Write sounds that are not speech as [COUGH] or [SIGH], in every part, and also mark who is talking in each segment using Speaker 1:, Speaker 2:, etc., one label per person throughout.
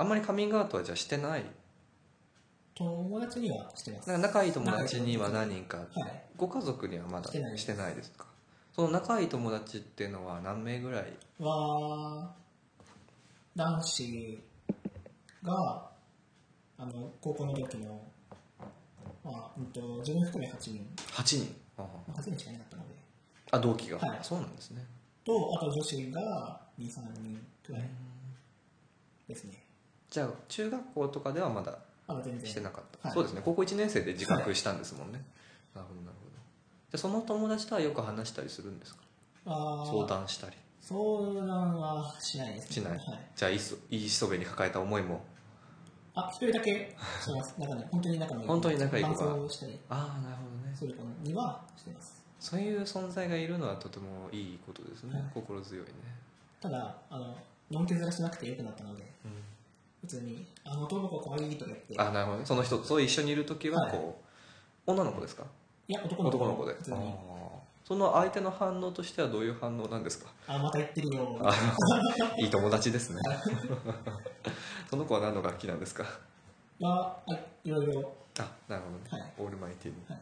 Speaker 1: あんまりカミングアウトはじゃあしてない？
Speaker 2: 友達にはしてます。
Speaker 1: なんか仲いい友達には何人か。
Speaker 2: はい。
Speaker 1: ご家族にはまだ
Speaker 2: してないです。
Speaker 1: か？その仲いい友達っていうのは何名ぐらい？
Speaker 2: は男子があの高校の時の、まあうん、と自分含め8人、
Speaker 1: 8人？あ、
Speaker 2: 8人しかいなかったので。
Speaker 1: あ同期が、
Speaker 2: はい。
Speaker 1: そうなんですね。
Speaker 2: とあと女子が23人くらいですね
Speaker 1: じゃあ中学校とかではまだしてなかった、
Speaker 2: はい。
Speaker 1: そうですね。高校1年生で自覚したんですもんね、なるほどなるほど。じゃあその友達とはよく話したりするんですか？
Speaker 2: あー。
Speaker 1: 相談したり。
Speaker 2: 相談はしないです、
Speaker 1: しない、
Speaker 2: はい、
Speaker 1: じゃあいそいいそべに抱えた思いも？
Speaker 2: あ一人だけ。します。中に。本当に仲のいい
Speaker 1: 本当に仲いい子が。
Speaker 2: 伴奏したり
Speaker 1: ああなるほどね。
Speaker 2: する子にはしてます。
Speaker 1: そういう存在がいるのはとてもいいことですね、
Speaker 2: はい。
Speaker 1: 心強いね、
Speaker 2: ただあののんけずらしなくてよくなったので。
Speaker 1: うん
Speaker 2: 普通に「あの男の子かわいい」とか言って
Speaker 1: あなるほど。ねその人と一緒にいる時はこう、女の子ですか？
Speaker 2: いや男の子。
Speaker 1: 男の子で。
Speaker 2: 普通に。
Speaker 1: あー。その相手の反応としてはどういう反応なんですか？
Speaker 2: あまた言ってるよ。
Speaker 1: あ [LAUGHS] いい友達ですね。[LAUGHS] その子は何の楽器なんですか？
Speaker 2: ああいろいろ。
Speaker 1: あなるほどね、
Speaker 2: はい。
Speaker 1: オールマイティに、
Speaker 2: はい。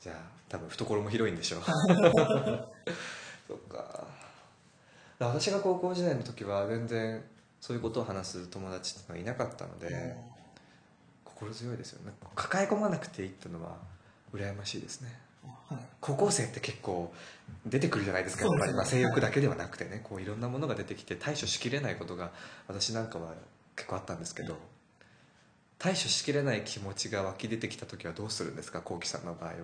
Speaker 1: じゃあ多分懐も広いんでしょう。[LAUGHS] そっか。私が高校時代の時は全然そういうことを話す友達っていうのはいなかったので、心強いですよね。抱え込まなくていいっていうのは羨ましいですね。
Speaker 2: あはい。
Speaker 1: 高校生って結構出てくるじゃないですかやっぱり、まあ、性欲だけではなくてね。こういろんなものが出てきて対処しきれないことが私なんかは結構あったんですけど対処しきれない気持ちが湧き出てきた時はどうするんですかこうきさんの場合は。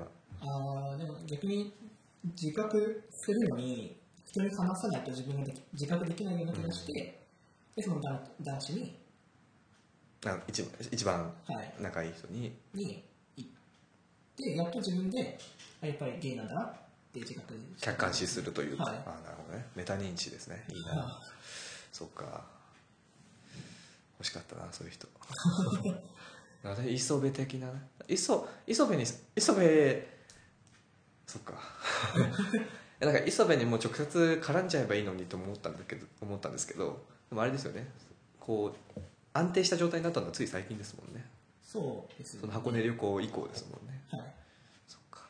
Speaker 2: あーでも逆に自覚するのに人に話さないと自分が自覚できないような気がして、でその男男子に、
Speaker 1: あ一一番
Speaker 2: はい、
Speaker 1: 仲いい人に。
Speaker 2: に行ってやっと自分であやっぱりゲイなんだなって自覚
Speaker 1: 客観視するというか、
Speaker 2: はい。
Speaker 1: あなるほどね。メタ認知ですね。い。いな、
Speaker 2: は
Speaker 1: そっか。欲しかったなそういう人。[LAUGHS] 私磯部的なね。磯磯部に磯部そっか。[LAUGHS] なんか磯部にもう直接絡んじゃえばいいのにと思ったんだけど思ったんですけどでもあれですよね。こう安定した状態になったのはつい最近ですもんね。
Speaker 2: そうです
Speaker 1: その箱根旅行以降ですもんね。
Speaker 2: はい。
Speaker 1: そっか。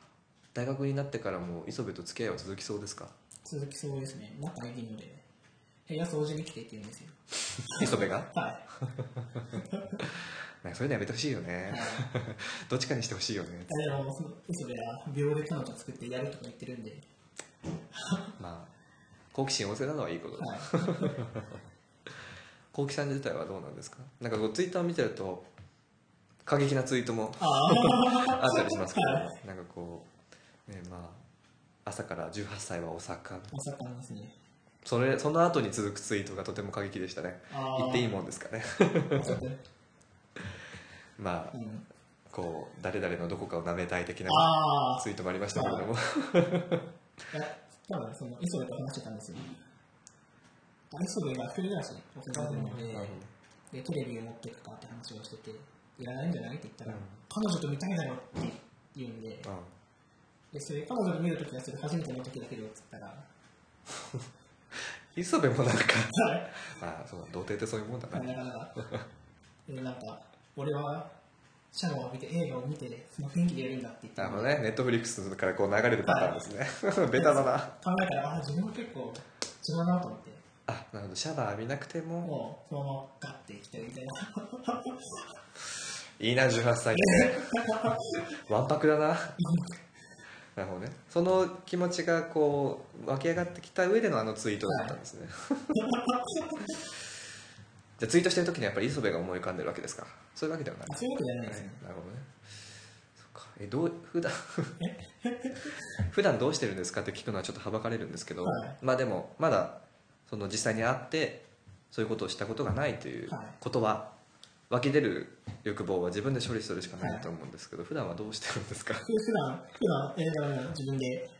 Speaker 1: 大学になってからも磯部と付き合いは続きそうですか？
Speaker 2: 続きそうですね。仲いいので。部屋掃除に来てって言うんですよ。[LAUGHS]
Speaker 1: 磯部が？[LAUGHS]
Speaker 2: はい。[LAUGHS]
Speaker 1: そういうのやめてほしいよね。どっちかにしてほしいよね。
Speaker 2: あでもその嘘では秒で彼女作ってやるとか言ってるんで。
Speaker 1: まあ好奇心旺盛なのはいいことだ。
Speaker 2: はい
Speaker 1: 好奇さん自体はどうなんですか？なんかこうツイッターを見てると過激なツイートも
Speaker 2: あ [LAUGHS]
Speaker 1: ったりしますけど、
Speaker 2: は
Speaker 1: なんかこうねまあ朝から18歳はお盛ん。
Speaker 2: お魚ですね。
Speaker 1: それその後に続くツイートがとても過激でしたね。
Speaker 2: あ
Speaker 1: 言っていい
Speaker 2: も
Speaker 1: もんですかね？
Speaker 2: ん [LAUGHS]
Speaker 1: まあ
Speaker 2: うん、
Speaker 1: こう誰々のどこかを舐めたい的なツイートもありましたけれども。
Speaker 2: 多分その磯部と話してたんですよあ磯部が一人暮らしをするの。でテレビを持っていくかって話をしてていらないんじゃないって言ったら、
Speaker 1: うん
Speaker 2: 彼女と見たいだろって言うんで。でそれ彼女と見るときはそれ初めての時だけどって言ったら。
Speaker 1: う [LAUGHS] ん磯部もなんか
Speaker 2: はい。
Speaker 1: あそうだ童貞ってそういうもんだな、
Speaker 2: なかなかんか俺はシャワーを浴びて映画を見てその雰囲気でやるんだって言って。
Speaker 1: なるほどね。ネットフリックスからこう流れるパターンですね。[LAUGHS] ベタだな。
Speaker 2: 考えたらあ自分は結構違うなと思って
Speaker 1: あなるほど。シャワー浴びなくても。
Speaker 2: もうそのままガッてきてるみたいな。い
Speaker 1: いな18歳。ってわんぱくだな。なるほどね。その気持ちがこう湧き上がってきた上でのあのツイートだったんですね、[LAUGHS] じゃあツイートしてる時にやっぱり磯部が思い浮かんでるわけですか？そういうわけではない、
Speaker 2: あそういうわけじゃないですね
Speaker 1: なるほどね。そっか。えどう普段普段どうしてるんですかって聞くのはちょっとはばかれるんですけど、
Speaker 2: はい。
Speaker 1: まあでもまだその実際に会ってそういうことをしたことがないという
Speaker 2: はい。
Speaker 1: ことは、湧き出る欲望は自分で処理するしかないと思うんですけど、普段はどうしてるんですか？
Speaker 2: 普段普段映画も自分で。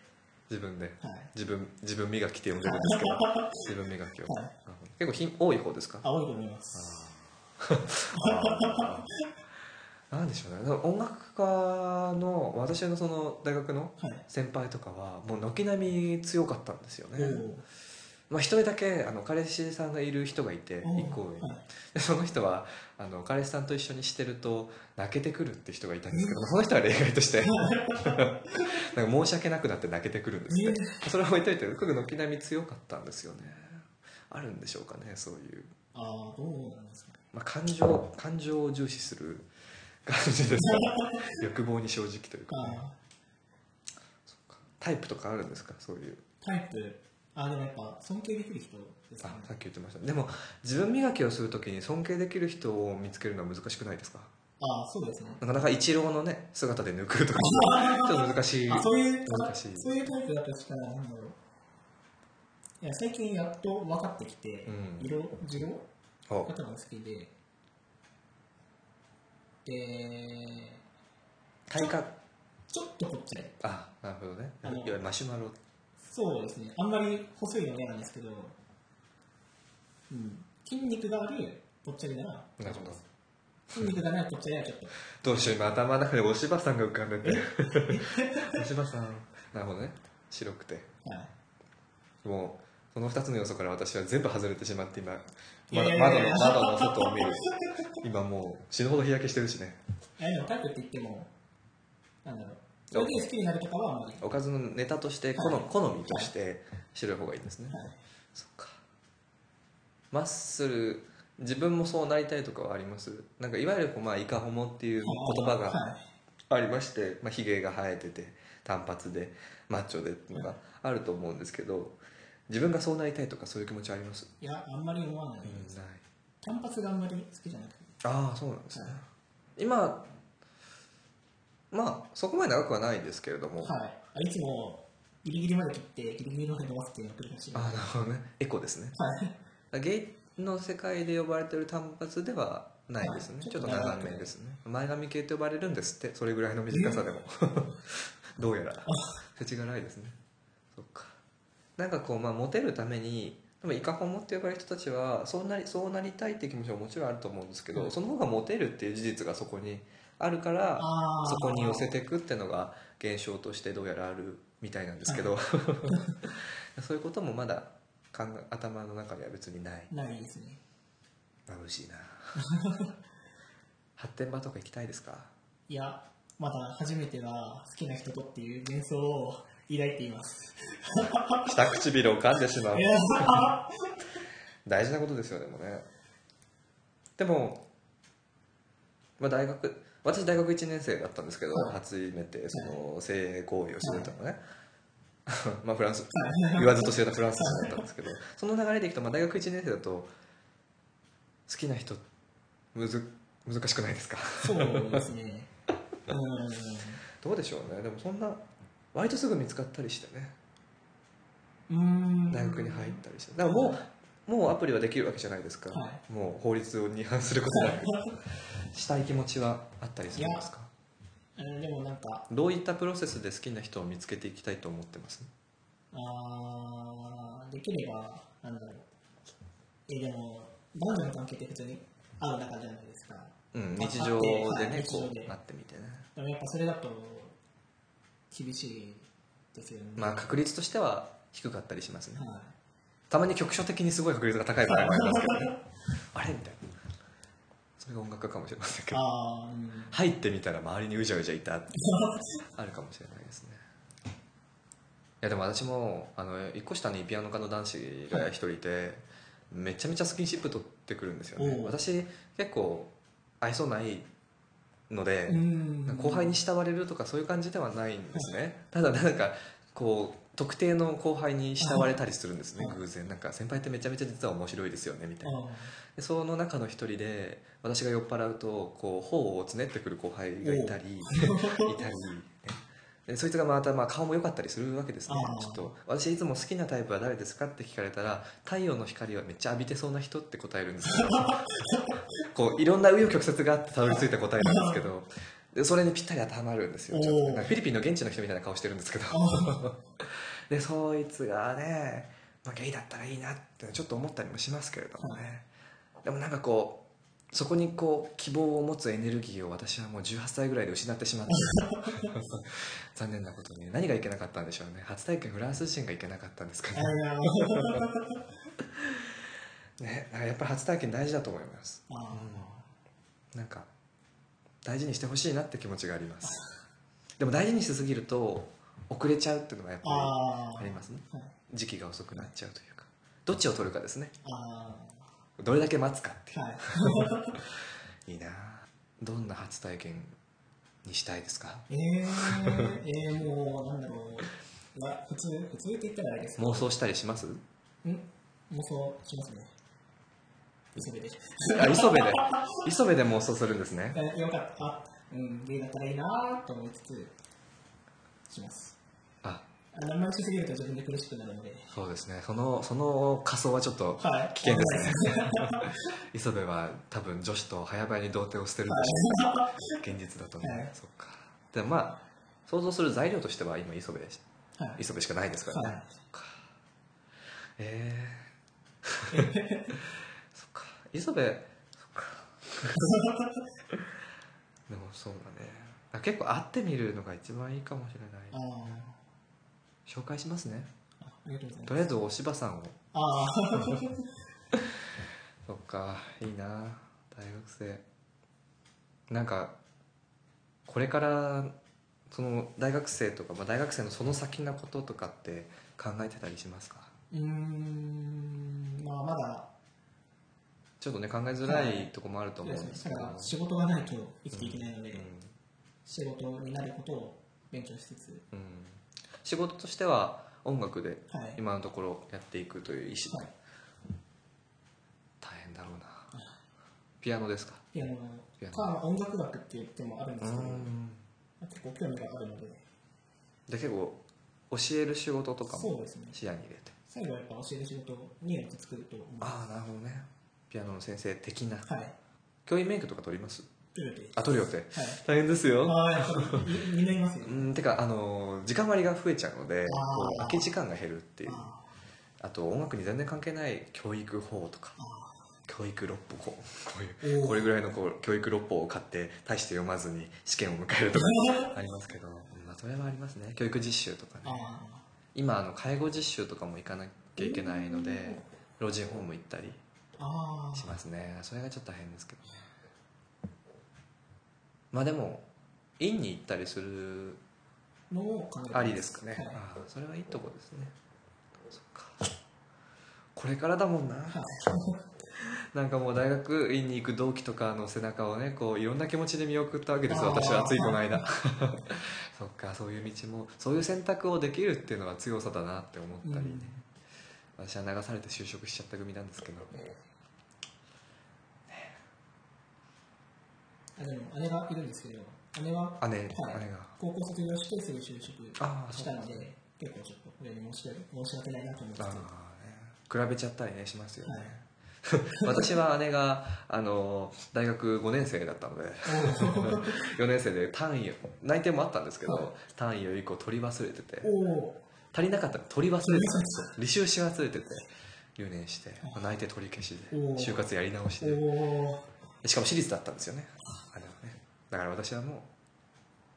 Speaker 1: 自分で。
Speaker 2: はい。
Speaker 1: 自分自分磨きって呼んでるんですけど [LAUGHS] 自分磨きを、
Speaker 2: はい。
Speaker 1: 結構ひ多い方ですか？
Speaker 2: 青いと思います [LAUGHS]
Speaker 1: なんでしょうね。音楽家の私のその大学の
Speaker 2: はい。
Speaker 1: 先輩とかはもう軒並み強かったんですよね、まあ、一人だけあの彼氏さんがいる人がいて一個上でその人はあの彼氏さんと一緒にしてると泣けてくるって人がいたんですけどその人は例外として。なんか申し訳なくなって泣けてくるんですって。それは置いといて僕軒並み強かったんですよね。あるんでしょうかねそういう、
Speaker 2: ああどうなんですか
Speaker 1: まあ、感情感情を重視する感じですか。欲望に正直というか、タイプとかあるんですかそういう。
Speaker 2: ータイプあでもやっぱ尊敬できる人ですかね。
Speaker 1: あさっき言ってました。でも自分磨きをするときに尊敬できる人を見つけるのは難しくないですか？
Speaker 2: ああそうですね。
Speaker 1: なかなか一郎のね姿で抜くとか [LAUGHS] ちょっと難しい。
Speaker 2: あそういう
Speaker 1: 難しい。
Speaker 2: そういうタイプだとしたらなんだろう。いや最近やっと分かってきて、
Speaker 1: うん。
Speaker 2: 色地色
Speaker 1: お
Speaker 2: が好きで。で
Speaker 1: 体格。
Speaker 2: ちょっとこっちで
Speaker 1: あなるほどね。いわゆるマシュマロ
Speaker 2: そうですね。あんまり細いの嫌なんですけど、うん、筋肉があるぽっちゃりなら
Speaker 1: なるほど。
Speaker 2: 筋肉がないぽっちゃりはちょっと。
Speaker 1: どうしよう今頭の中でお柴さんが浮かんでて。[LAUGHS] お柴さん。なるほどね。白くて。
Speaker 2: はい。
Speaker 1: もうその2つの要素から私は全部外れてしまって今。
Speaker 2: いやい
Speaker 1: 窓
Speaker 2: やいや。
Speaker 1: 窓の窓の外を見る。今もう死ぬほど日焼けしてるしね。
Speaker 2: いやでもタイプって言ってもなんだろう好きになるとかはあんまり
Speaker 1: おかずのネタとして好,、
Speaker 2: はい。
Speaker 1: 好みとして白い方がいいんですね、
Speaker 2: はい。
Speaker 1: そっか。マッスル自分もそうなりたいとかはあります？なんかいわゆるこうまあイカホモっていう言葉が
Speaker 2: はい。
Speaker 1: ありまして、まあ、ヒゲが生えてて単発でマッチョでっていうのがあると思うんですけど自分がそうなりたいとかそういう気持ちはあります、
Speaker 2: いやあんまり思わない、
Speaker 1: うん、ない。
Speaker 2: 単発があんまり好きじゃなくて。
Speaker 1: ああそうなんですね、
Speaker 2: はい。
Speaker 1: 今まあそこまで長くはないですけれども、
Speaker 2: はい。あいつもギリギリまで切ってギリギリまで伸ばすっていうのを繰り返し
Speaker 1: ああなるほどね。エコですね。
Speaker 2: はい。
Speaker 1: ゲイの世界で呼ばれてる単発ではないですね、
Speaker 2: はい。
Speaker 1: ちょっと長めですね。前髪系と呼ばれるんですってそれぐらいの短さでも。[LAUGHS] どうやら。世知辛いですね。そっか。なんかこうまあモテるためにでもイカホモって呼ばれる人たちはそうなりそうなりたいっていう気持ちはもちろんあると思うんですけど、
Speaker 2: はい。
Speaker 1: その方がモテるっていう事実がそこにあるからそこに寄せていくっていうのが現象としてどうやらあるみたいなんですけど、[LAUGHS] そういうこともまだ頭の中には別にない。
Speaker 2: ないですね。
Speaker 1: 眩しいな。発展場とか行きたいですか？
Speaker 2: いやまだ初めては好きな人とっていう幻想を抱いています。
Speaker 1: 下唇を噛んでしまう。[LAUGHS] 大事なことですよでもね。でも、まあ、大学私大学1年生だったんですけど、
Speaker 2: はい。
Speaker 1: 初めてその性行為をしてたのね、[LAUGHS] まあフランス言わずと知れたフランス人だったんですけど [LAUGHS] その流れでいくと、まあ、大学1年生だと好きな人むず難しくないですか？
Speaker 2: そうですね。[LAUGHS] うん。
Speaker 1: どうでしょうね。でもそんな割とすぐ見つかったりしてね。大学に入ったりして。だからもうもうアプリはできるわけじゃないですか、
Speaker 2: は
Speaker 1: もう法律に違反することなくしたい気持ちはあったりするんですか？
Speaker 2: うんでもなんか。
Speaker 1: どういったプロセスで好きな人を見つけていきたいと思ってます？
Speaker 2: あーできればなんだろう。えでも男女の関係って普通に会う仲じゃないですか。
Speaker 1: うん、
Speaker 2: まあ
Speaker 1: 日常で
Speaker 2: はい
Speaker 1: ねこう会ってみてね。
Speaker 2: でもやっぱそれだと厳しいですよね。
Speaker 1: まあ確率としては低かったりしますね。
Speaker 2: はい
Speaker 1: たまに局所的にすごい確率が高い場合もありますけどね。あれ？みたいな。それが音楽家かもしれませんけど
Speaker 2: うん
Speaker 1: 入ってみたら周りにうじゃうじゃいたってあるかもしれないですね。いやでも私もあの一個下にピアノ科の男子が一人いて、めちゃめちゃスキンシップ取ってくるんですよね。私結構愛想ないので、
Speaker 2: うん。
Speaker 1: 後輩に慕われるとかそういう感じではないんですね、ただなんかこう特定の後輩に慕われたりするんですね
Speaker 2: はい
Speaker 1: 偶然。なんか先輩ってめちゃめちゃ実は面白いですよねみたいな。
Speaker 2: あ
Speaker 1: でその中の一人で私が酔っ払うとこう頬をつねってくる後輩がいたり [LAUGHS] いたり、ね。でそいつがまたまあ顔も良かったりするわけですねちょっと私いつも好きなタイプは誰ですかって聞かれたら太陽の光はめっちゃ浴びてそうな人って答えるんですけど [LAUGHS] こういろんな紆余曲折があってたどり着いた答えなんですけどでそれにぴったり当てはまるんですよ。ちょっとフィリピンの現地の人みたいな顔してるんですけど。[LAUGHS] でそいつがね、まあ、ゲイだったらいいなってちょっと思ったりもしますけれどもね、でもなんかこうそこにこう希望を持つエネルギーを私はもう18歳ぐらいで失ってしまった [LAUGHS] 残念なことに何がいけなかったんでしょうね。初体験フランス人がいけなかったんですかね。[LAUGHS] ねやっぱり初体験大事だと思います。
Speaker 2: あ
Speaker 1: なんか大事にしてほしいなって気持ちがあります。でも大事にしすぎると遅れちゃうっていうのがやっぱ
Speaker 2: あ
Speaker 1: りありますね。
Speaker 2: はい。
Speaker 1: 時期が遅くなっちゃうというか。どっちを取るかですね。
Speaker 2: あ
Speaker 1: どれだけ待つかっていう。
Speaker 2: はい。[LAUGHS]
Speaker 1: いいな。どんな初体験にしたいですか？
Speaker 2: えー、えー、もうなんだろう。わ普通普通って言ったらあれです
Speaker 1: 妄想したりします？
Speaker 2: ん？妄想しますね [LAUGHS] 磯部で。
Speaker 1: あ磯部で磯部で妄想するんですね。
Speaker 2: えよかった。あうんゲイだったらいいなと思いつつします。
Speaker 1: あ。
Speaker 2: んまりしすぎると自分で苦しくなるので。
Speaker 1: そうですね。そのその仮想はちょっと
Speaker 2: はい。
Speaker 1: 危険ですね。[LAUGHS] 磯部は多分女子と早々に童貞を捨てるんでしょう [LAUGHS] 現実だとね、
Speaker 2: はい。
Speaker 1: そっか。でもまあ想像する材料としては今磯部でし
Speaker 2: はい。
Speaker 1: 磯部しかないですからね、
Speaker 2: はい。
Speaker 1: そっか。ええ磯部。そっか。[LAUGHS] でもそうだね。あ結構会ってみるのが一番いいかもしれ
Speaker 2: あ
Speaker 1: ない。
Speaker 2: ー
Speaker 1: 紹介しますね。
Speaker 2: あありがとうございます
Speaker 1: とりあえずお柴さんを。
Speaker 2: ああ。[LAUGHS]
Speaker 1: そっか。いいな。大学生。なんかこれからその大学生とか、まあ、大学生のその先のこととかって考えてたりしますか？
Speaker 2: うーん。まあまだ
Speaker 1: ちょっとね考えづらいとこもあると思うんですけど、
Speaker 2: 仕事がないと生きていけないので、
Speaker 1: うん。
Speaker 2: 仕事になることを勉強しつつ。
Speaker 1: うん。仕事としては音楽で
Speaker 2: はい。
Speaker 1: 今のところやっていくという意思、
Speaker 2: はい。
Speaker 1: 大変だろうな。ピアノですか？
Speaker 2: ピアノ
Speaker 1: ピ
Speaker 2: 音楽学って言ってもあるんですけど、
Speaker 1: うん。
Speaker 2: 結構興味があるので。
Speaker 1: で結構教える仕事とかも
Speaker 2: そうですね。
Speaker 1: 視野に入れて。
Speaker 2: 最後はやっぱ教える仕事によって作ると思う
Speaker 1: ああなるほどねピアノの先生的な。
Speaker 2: はい。
Speaker 1: 教員免許とか取ります？あ取る予定。
Speaker 2: はい。
Speaker 1: 大変ですよ。
Speaker 2: あみ [LAUGHS] みんないますよ
Speaker 1: うんてかあの時間割が増えちゃうので空き時間が減るっていう。
Speaker 2: あ
Speaker 1: あと音楽に全然関係ない教育法とか
Speaker 2: あ
Speaker 1: 教育六法。こういうこれぐらいのこう教育六法を買って大して読まずに試験を迎えるとかありますけど、まあ、それはありますね。教育実習とかね。
Speaker 2: あ
Speaker 1: 今あの介護実習とかも行かなきゃいけないので老人ホーム行ったりしますね。それがちょっと大変ですけどね。まあでも院に行ったりする
Speaker 2: のを考えてます
Speaker 1: ありですかね、
Speaker 2: はい
Speaker 1: ああそれはいいとこですね。そっか。これからだもんな。
Speaker 2: はい。
Speaker 1: なんかもう大学院に行く同期とかの背中をねこういろんな気持ちで見送ったわけです私はついこの間。[LAUGHS] そっかそういう道もそういう選択をできるっていうのは強さだなって思ったりね、私は流されて就職しちゃった組なんですけど。
Speaker 2: あでも姉がいるんですけど姉は
Speaker 1: 姉、
Speaker 2: はい。
Speaker 1: 姉が。
Speaker 2: 高校卒業してすぐ就職したので結構ちょっと親に申し訳申し訳ないなと思って。
Speaker 1: ね比べちゃったりねしますよね、
Speaker 2: はい。[LAUGHS]
Speaker 1: 私は姉があの大学5年生だったので。4 [LAUGHS] 年生で単位を内定もあったんですけど、
Speaker 2: はい。
Speaker 1: 単位を1個取り忘れてて。
Speaker 2: おお
Speaker 1: 足りなかったら取り忘れてたんですよ。履修し忘れてて留年して
Speaker 2: はい
Speaker 1: 内定取り消しで就活やり直し
Speaker 2: お
Speaker 1: で
Speaker 2: お
Speaker 1: しかも私立だったんですよね。あれはね。だから私はもう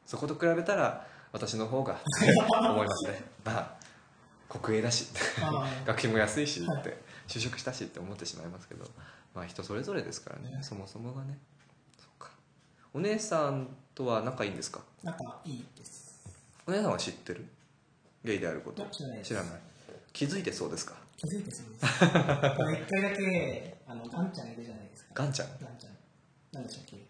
Speaker 1: そこと比べたら私の方が [LAUGHS] 思いますね。まあ国営だし。
Speaker 2: あ
Speaker 1: 学費も安いし
Speaker 2: はい。
Speaker 1: って就職したしって思ってしまいますけどまあ人それぞれですからね。そもそもがね。そっか。お姉さんとは仲いいんですか？
Speaker 2: 仲いいです。
Speaker 1: お姉さんは知ってる？ゲイであること。
Speaker 2: 知らない。
Speaker 1: 気づいてそうですか？
Speaker 2: 気づいてそうです。一回だけあのガンちゃんいるじゃないですか。
Speaker 1: ガンちゃん？
Speaker 2: ガンちゃん。何でしたっけ？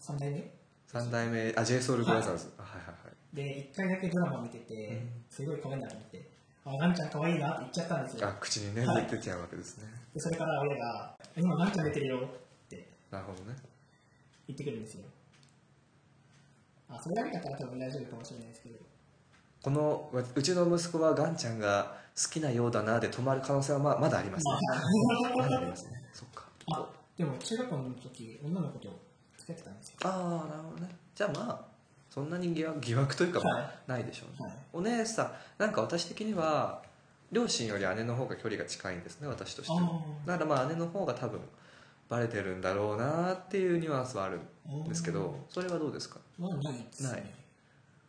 Speaker 2: 三代目？
Speaker 1: 三代目あ j ソ u l b r o t h e r s はいはいはい。
Speaker 2: で一回だけドラマを見ててすごい可愛いなと思ってあガンちゃん可愛いなって言っちゃったんですよ。
Speaker 1: あ口にね
Speaker 2: はい。
Speaker 1: 出てちゃうわけですね。
Speaker 2: でそれから親が「今ガンちゃん出てるよ」って
Speaker 1: なるほどね。
Speaker 2: 言ってくるんですよ。あそれだけだったら多分大丈夫かもしれないですけど
Speaker 1: このわうちの息子はガンちゃんが好きなようだなで止まる可能性はままだありますねまだありますね。[LAUGHS] そっか。
Speaker 2: あでも中学校の時女の子と付き合ってたんですよ
Speaker 1: ああなるほどね。じゃあまあそんなに疑惑疑惑というかないでしょうね、
Speaker 2: はい
Speaker 1: お姉さんなんか私的には両親より姉の方が距離が近いんですね私としては。
Speaker 2: あ
Speaker 1: だからまあ姉の方が多分バレてるんだろうなっていうニュアンスはあるんですけどそれはどうですか？
Speaker 2: まあないですね。
Speaker 1: ない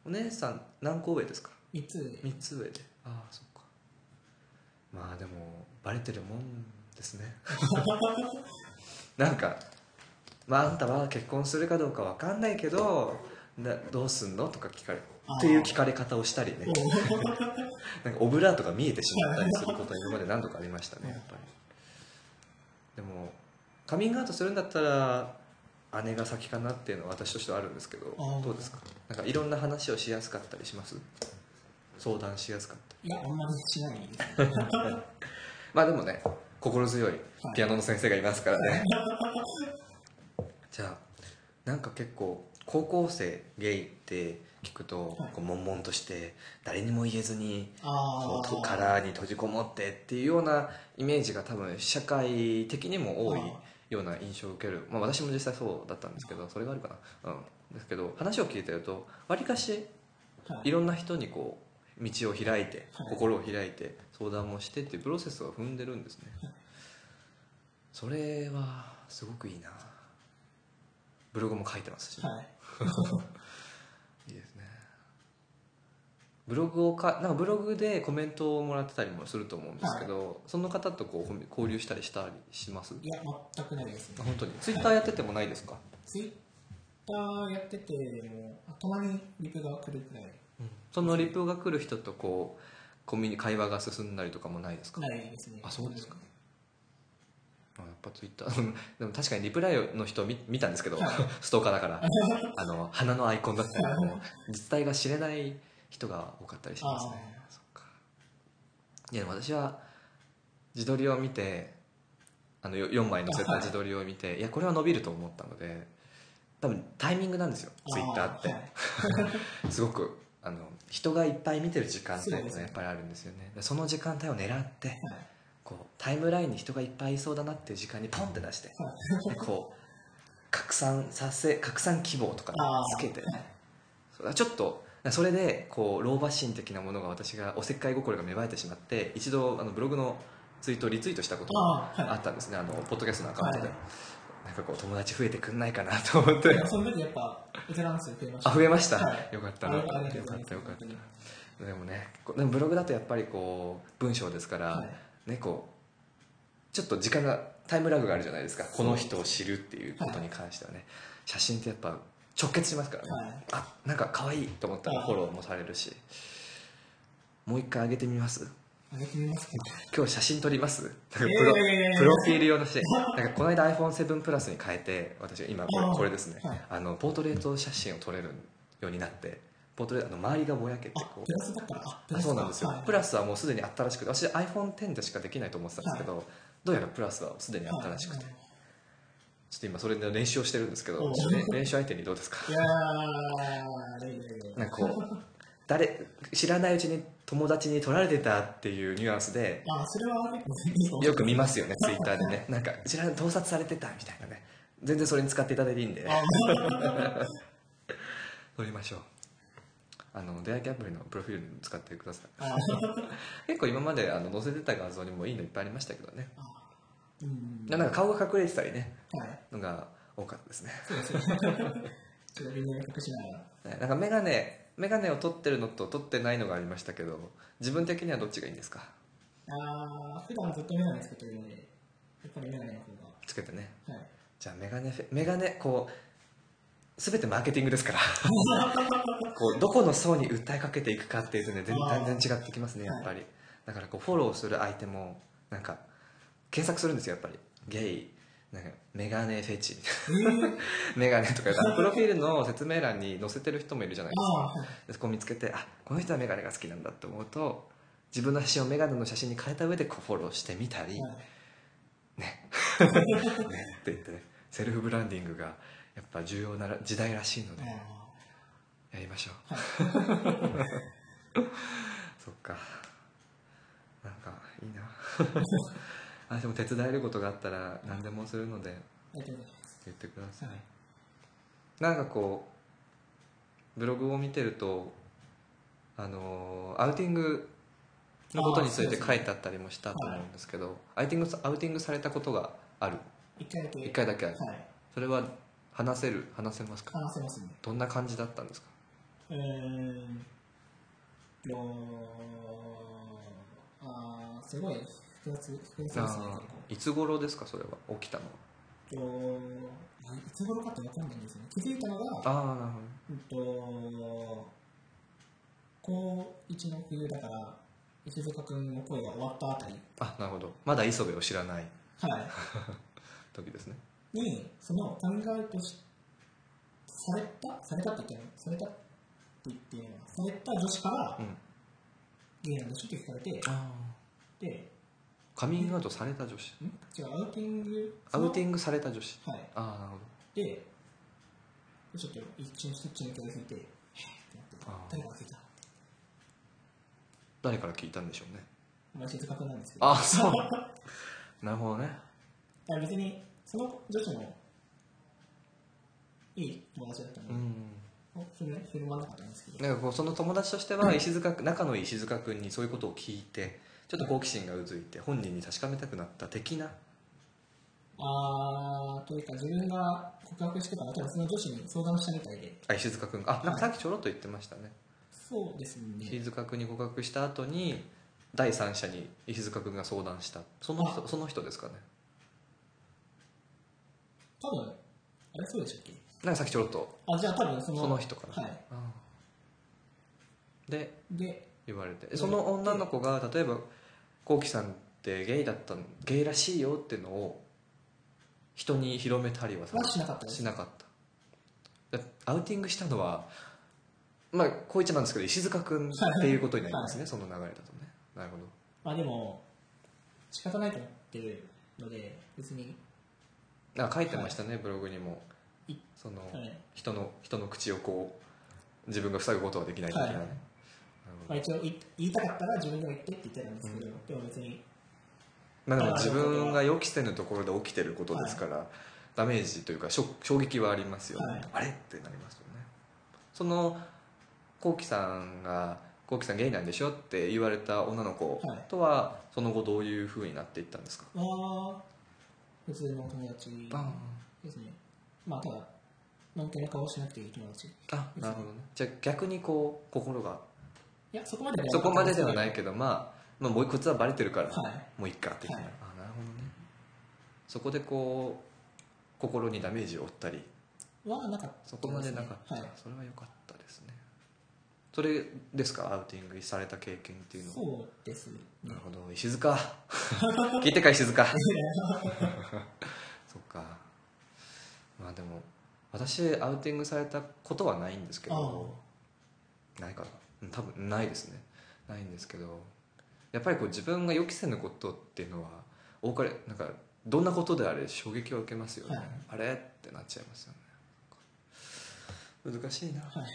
Speaker 1: お姉さん何個上ですか
Speaker 2: ？3つで
Speaker 1: 3つ上で。ああそっか。まあでもバレてるもんですね。[LAUGHS] なんかまああんたは結婚するかどうかわかんないけどなどうすんの？とか聞かれっていう聞かれ方をしたりね。[LAUGHS] なんかオブラートが見えてしまったりすることは今まで何度かありましたねやっぱり。でもカミングアウトするんだったら姉が先かなっていうのは私としてはあるんですけどどうですか？なんかいろんな話をしやすかったりします？相談しやすかった
Speaker 2: いやあんまりしない [LAUGHS]
Speaker 1: まあでもね心強いピアノの先生がいますからね。じゃあなんか結構高校生ゲイって聞くと
Speaker 2: はい。
Speaker 1: こう悶々として誰にも言えずに殻に閉じこもってっていうようなイメージが多分社会的にも多いような印象を受ける、まあ、私も実際そうだったんですけどそれがあるかな。うん。ですけど話を聞いてるとわりかし
Speaker 2: はい。
Speaker 1: いろんな人にこう道を開いて
Speaker 2: はい。
Speaker 1: 心を開いて相談もしてっていうプロセスを踏んでるんですね。それはすごくいいな。ブログも書いてますし、
Speaker 2: はい [LAUGHS]
Speaker 1: ブログをかなんかブログでコメントをもらってたりもすると思うんですけど、その方とこう交流したりしたりします？
Speaker 2: いや全くないですね。
Speaker 1: あ本当に？ツイッターやっててもないですか、
Speaker 2: ツイッターやっててもあたまにリプが来るくらい。
Speaker 1: そのリプが来る人とこうコミュニ会話が進んだりとかもないですか？
Speaker 2: ないですね。
Speaker 1: あそうですか。あやっぱツイッター [LAUGHS] でも確かにリプライの人を見見たんですけどストーカーだから。あの花のアイコンだったり [LAUGHS] 実態が知れない人が多かったりしますね。そっか。いや私は自撮りを見てあのよ4枚載せた [LAUGHS] 自撮りを見ていやこれは伸びると思ったので多分タイミングなんですよ。ツイッターって、
Speaker 2: はい。[LAUGHS]
Speaker 1: すごくあの人がいっぱい見てる時間帯がやっぱりあるんですよね。でその時間帯を狙って
Speaker 2: はい。
Speaker 1: こうタイムラインに人がいっぱいいそうだなっていう時間にポンって出してでこう拡散させ拡散希望とかつけて。それはちょっとそれでこう老婆心的なものが私がおせっかい心が芽生えてしまって一度あのブログのツイートをリツイートしたことが
Speaker 2: あ
Speaker 1: ったんですね。あのポッドキャストのアカウントで、
Speaker 2: はい。
Speaker 1: なんかこう友達増えてくんないかなと思って。
Speaker 2: その時やっぱベテラン数増えました。
Speaker 1: あ増えました、
Speaker 2: はい。
Speaker 1: よかったな。よかったよかった。でもねこでもブログだとやっぱりこう文章ですから、
Speaker 2: はい。
Speaker 1: ねこうちょっと時間がタイムラグがあるじゃないですか。この人を知るっていうことに関してはね、写真ってやっぱ直結しますからね、
Speaker 2: はい。
Speaker 1: あなんか可愛いと思ったらフォローもされるし。もう一回上げてみます？
Speaker 2: 上げてみますか。
Speaker 1: 今日写真撮ります？プロプロフィール用の写真。なんかこの間 iPhone7 プラスに変えて私今これこれですね、
Speaker 2: はい。
Speaker 1: あのポートレート写真を撮れるようになってポートレートあの周りがぼやけて
Speaker 2: あ
Speaker 1: こう。
Speaker 2: プラスだったらあ
Speaker 1: そうなんですよ、
Speaker 2: はい。
Speaker 1: プラスはもうすでにあったらしくて私 iPhone10 でしかできないと思ってたんですけど、どうやらプラスはすでにあったらしくて、
Speaker 2: はい
Speaker 1: ちょっと今それで練習をしてるんですけど練習相手にどうですか？
Speaker 2: いや
Speaker 1: なんかこう誰知らないうちに友達に取られてたっていうニュアンスで
Speaker 2: あそれは
Speaker 1: よ。く見ますよね [LAUGHS] ツイッターでね。なんか知らない盗撮されてたみたいなね。全然それに使っていただいていいんで。
Speaker 2: あ [LAUGHS]
Speaker 1: 撮りましょう。あの出会い系アプリのプロフィールに使ってください。
Speaker 2: あ。
Speaker 1: 結構今まであの載せてた画像にもいいのいっぱいありましたけどね。
Speaker 2: うん
Speaker 1: なんか顔が隠れてたりね
Speaker 2: はい。
Speaker 1: のが多かったですね。
Speaker 2: そうですね。[LAUGHS] ちょっと微妙に隠しながら。
Speaker 1: ねなんかメガネメガネを取ってるのと取ってないのがありましたけど自分的にはどっちがいいんですか？
Speaker 2: あー普段ずっとメガネつけてるのでやっぱりメガネの方
Speaker 1: つけてね。
Speaker 2: がはい。
Speaker 1: じゃあメガネフェメガネこう全てマーケティングですから。[LAUGHS] こうどこの層に訴えかけていくかっていうとね全然違ってきますねやっぱり、だからこうフォローする相手もなんか検索するんですよやっぱり。ゲイなんかメガネフェチみたいな。メガネとかプロフィールの説明欄に載せてる人もいるじゃないですか。でそこを見つけてあこの人はメガネが好きなんだって思うと自分の写真をメガネの写真に変えた上でこうフォローしてみたり、
Speaker 2: はい。
Speaker 1: ね。ね。って言ってねセルフブランディングがやっぱ重要な時代らしいので
Speaker 2: あ
Speaker 1: やりましょう、
Speaker 2: は [LAUGHS]
Speaker 1: そっか。なんかいいなあでも手伝えることがあったら何でもするので言ってください。
Speaker 2: はい
Speaker 1: なんかこうブログを見てるとあのアウティングのことについて書いてあったりもしたと思うんですけどアウティングアウティングされたことがある。
Speaker 2: 一回だけ。
Speaker 1: 一回だけある。
Speaker 2: はい。
Speaker 1: それは話せる？話せますか？
Speaker 2: 話せますね。
Speaker 1: どんな感じだったんですか？
Speaker 2: うーあーすごい複雑複雑
Speaker 1: いつ頃ですかそれは起きたのは？
Speaker 2: いつ頃かって分かんないんですよね。気づいたのが
Speaker 1: ああなるほ
Speaker 2: うんと高1の冬だから石塚君の声が終わったあたり。
Speaker 1: どあなるほど。まだ磯部を知らない
Speaker 2: は [LAUGHS]
Speaker 1: 時ですね。
Speaker 2: いにそのカミングアウトしされた？されたって言ってるの？されたって言ってるのはされた女子から
Speaker 1: うん。
Speaker 2: ゲイなんでしょって聞かれて
Speaker 1: あ
Speaker 2: で
Speaker 1: カミングアウトされた女子。
Speaker 2: ん？違うアウティング
Speaker 1: アウティ
Speaker 2: ン
Speaker 1: ングされた女子。
Speaker 2: グはい。
Speaker 1: ああなるほど。
Speaker 2: でちょっと一瞬そっちの気がついてえっってなって
Speaker 1: あー。
Speaker 2: 誰から聞いた？
Speaker 1: 誰から聞いたんでしょうね。
Speaker 2: まあ石塚君なんですけど。
Speaker 1: ああそう。[LAUGHS] なるほどね。
Speaker 2: いや別にその女子もいい友達だったので、
Speaker 1: うん。
Speaker 2: それね振る舞わなかったんですけど。
Speaker 1: なんかこうその友達としては石塚仲のいい石塚君にそういうことを聞いてちょっと好奇心がうずいて本人に確かめたくなった的な？
Speaker 2: あーというか自分が告白してから多分その女子に相談したみたいで。
Speaker 1: あ石塚君があなんかさっきちょろっと言ってましたね。
Speaker 2: そうですね。
Speaker 1: 石塚君に告白した後に第三者に石塚君が相談した。その人その人ですかね？
Speaker 2: 多分あれそうでしたっけ？
Speaker 1: なんかさっきちょろっと。
Speaker 2: あじゃあ多分その
Speaker 1: その人かな、
Speaker 2: はい。
Speaker 1: ああで
Speaker 2: で
Speaker 1: 言われて。その女の子が例えばこうきさんってゲイだったゲイらしいよっていうのを人に広めたりはさ
Speaker 2: はしなかった
Speaker 1: しなかった。だアウティングしたのはまあこう言っちゃなんですけど石塚君っていうことになりますね、その流れだとね。なるほど。
Speaker 2: まあでも仕方ないと思ってるので別に。
Speaker 1: あ書いてましたね、ブログにも。
Speaker 2: い。
Speaker 1: その、
Speaker 2: はい。
Speaker 1: 人の人の口をこう自分が塞ぐことはできない的なね、
Speaker 2: はいまあ、一応い言いたかったら自分でも言ってって言ってたんですけど、でも別に。
Speaker 1: まあでも自分が予期せぬところで起きてることですから、ダメージというか衝撃はありますよね、
Speaker 2: はい。
Speaker 1: あれ？ってなりますよね。そのこうきさんが「こうきさんゲイなんでしょ?」って言われた女の子
Speaker 2: はい。
Speaker 1: とはその後どういうふうになっていったんですか？
Speaker 2: は普通の友達。ですね。まあただのんけの顔をしなくていい友達。い
Speaker 1: あなるほどね。じゃあ逆にこう心が
Speaker 2: やそこまででは
Speaker 1: そこまででは
Speaker 2: な
Speaker 1: ないけどまあ、まあ、もうこいつはバレてるから、
Speaker 2: はい。
Speaker 1: もういっかって
Speaker 2: はい。
Speaker 1: あなるほどね。そこでこう心にダメージを負ったり。
Speaker 2: はなかった。
Speaker 1: そこまでなかった、
Speaker 2: はい。
Speaker 1: それは良かったですね。それですか？アウティングされた経験っていうのは。
Speaker 2: そうですね。
Speaker 1: なるほど。石塚。[LAUGHS] 聞いてか石塚。[LAUGHS] そっか。まあでも私アウティングされたことはないんですけどないかなうん多分ないですね。ないんですけどやっぱりこう自分が予期せぬことっていうのは多かれなんかどんなことであれ衝撃を受けますよね、
Speaker 2: はい。
Speaker 1: あれ？ってなっちゃいますよね。難しいな。
Speaker 2: はい。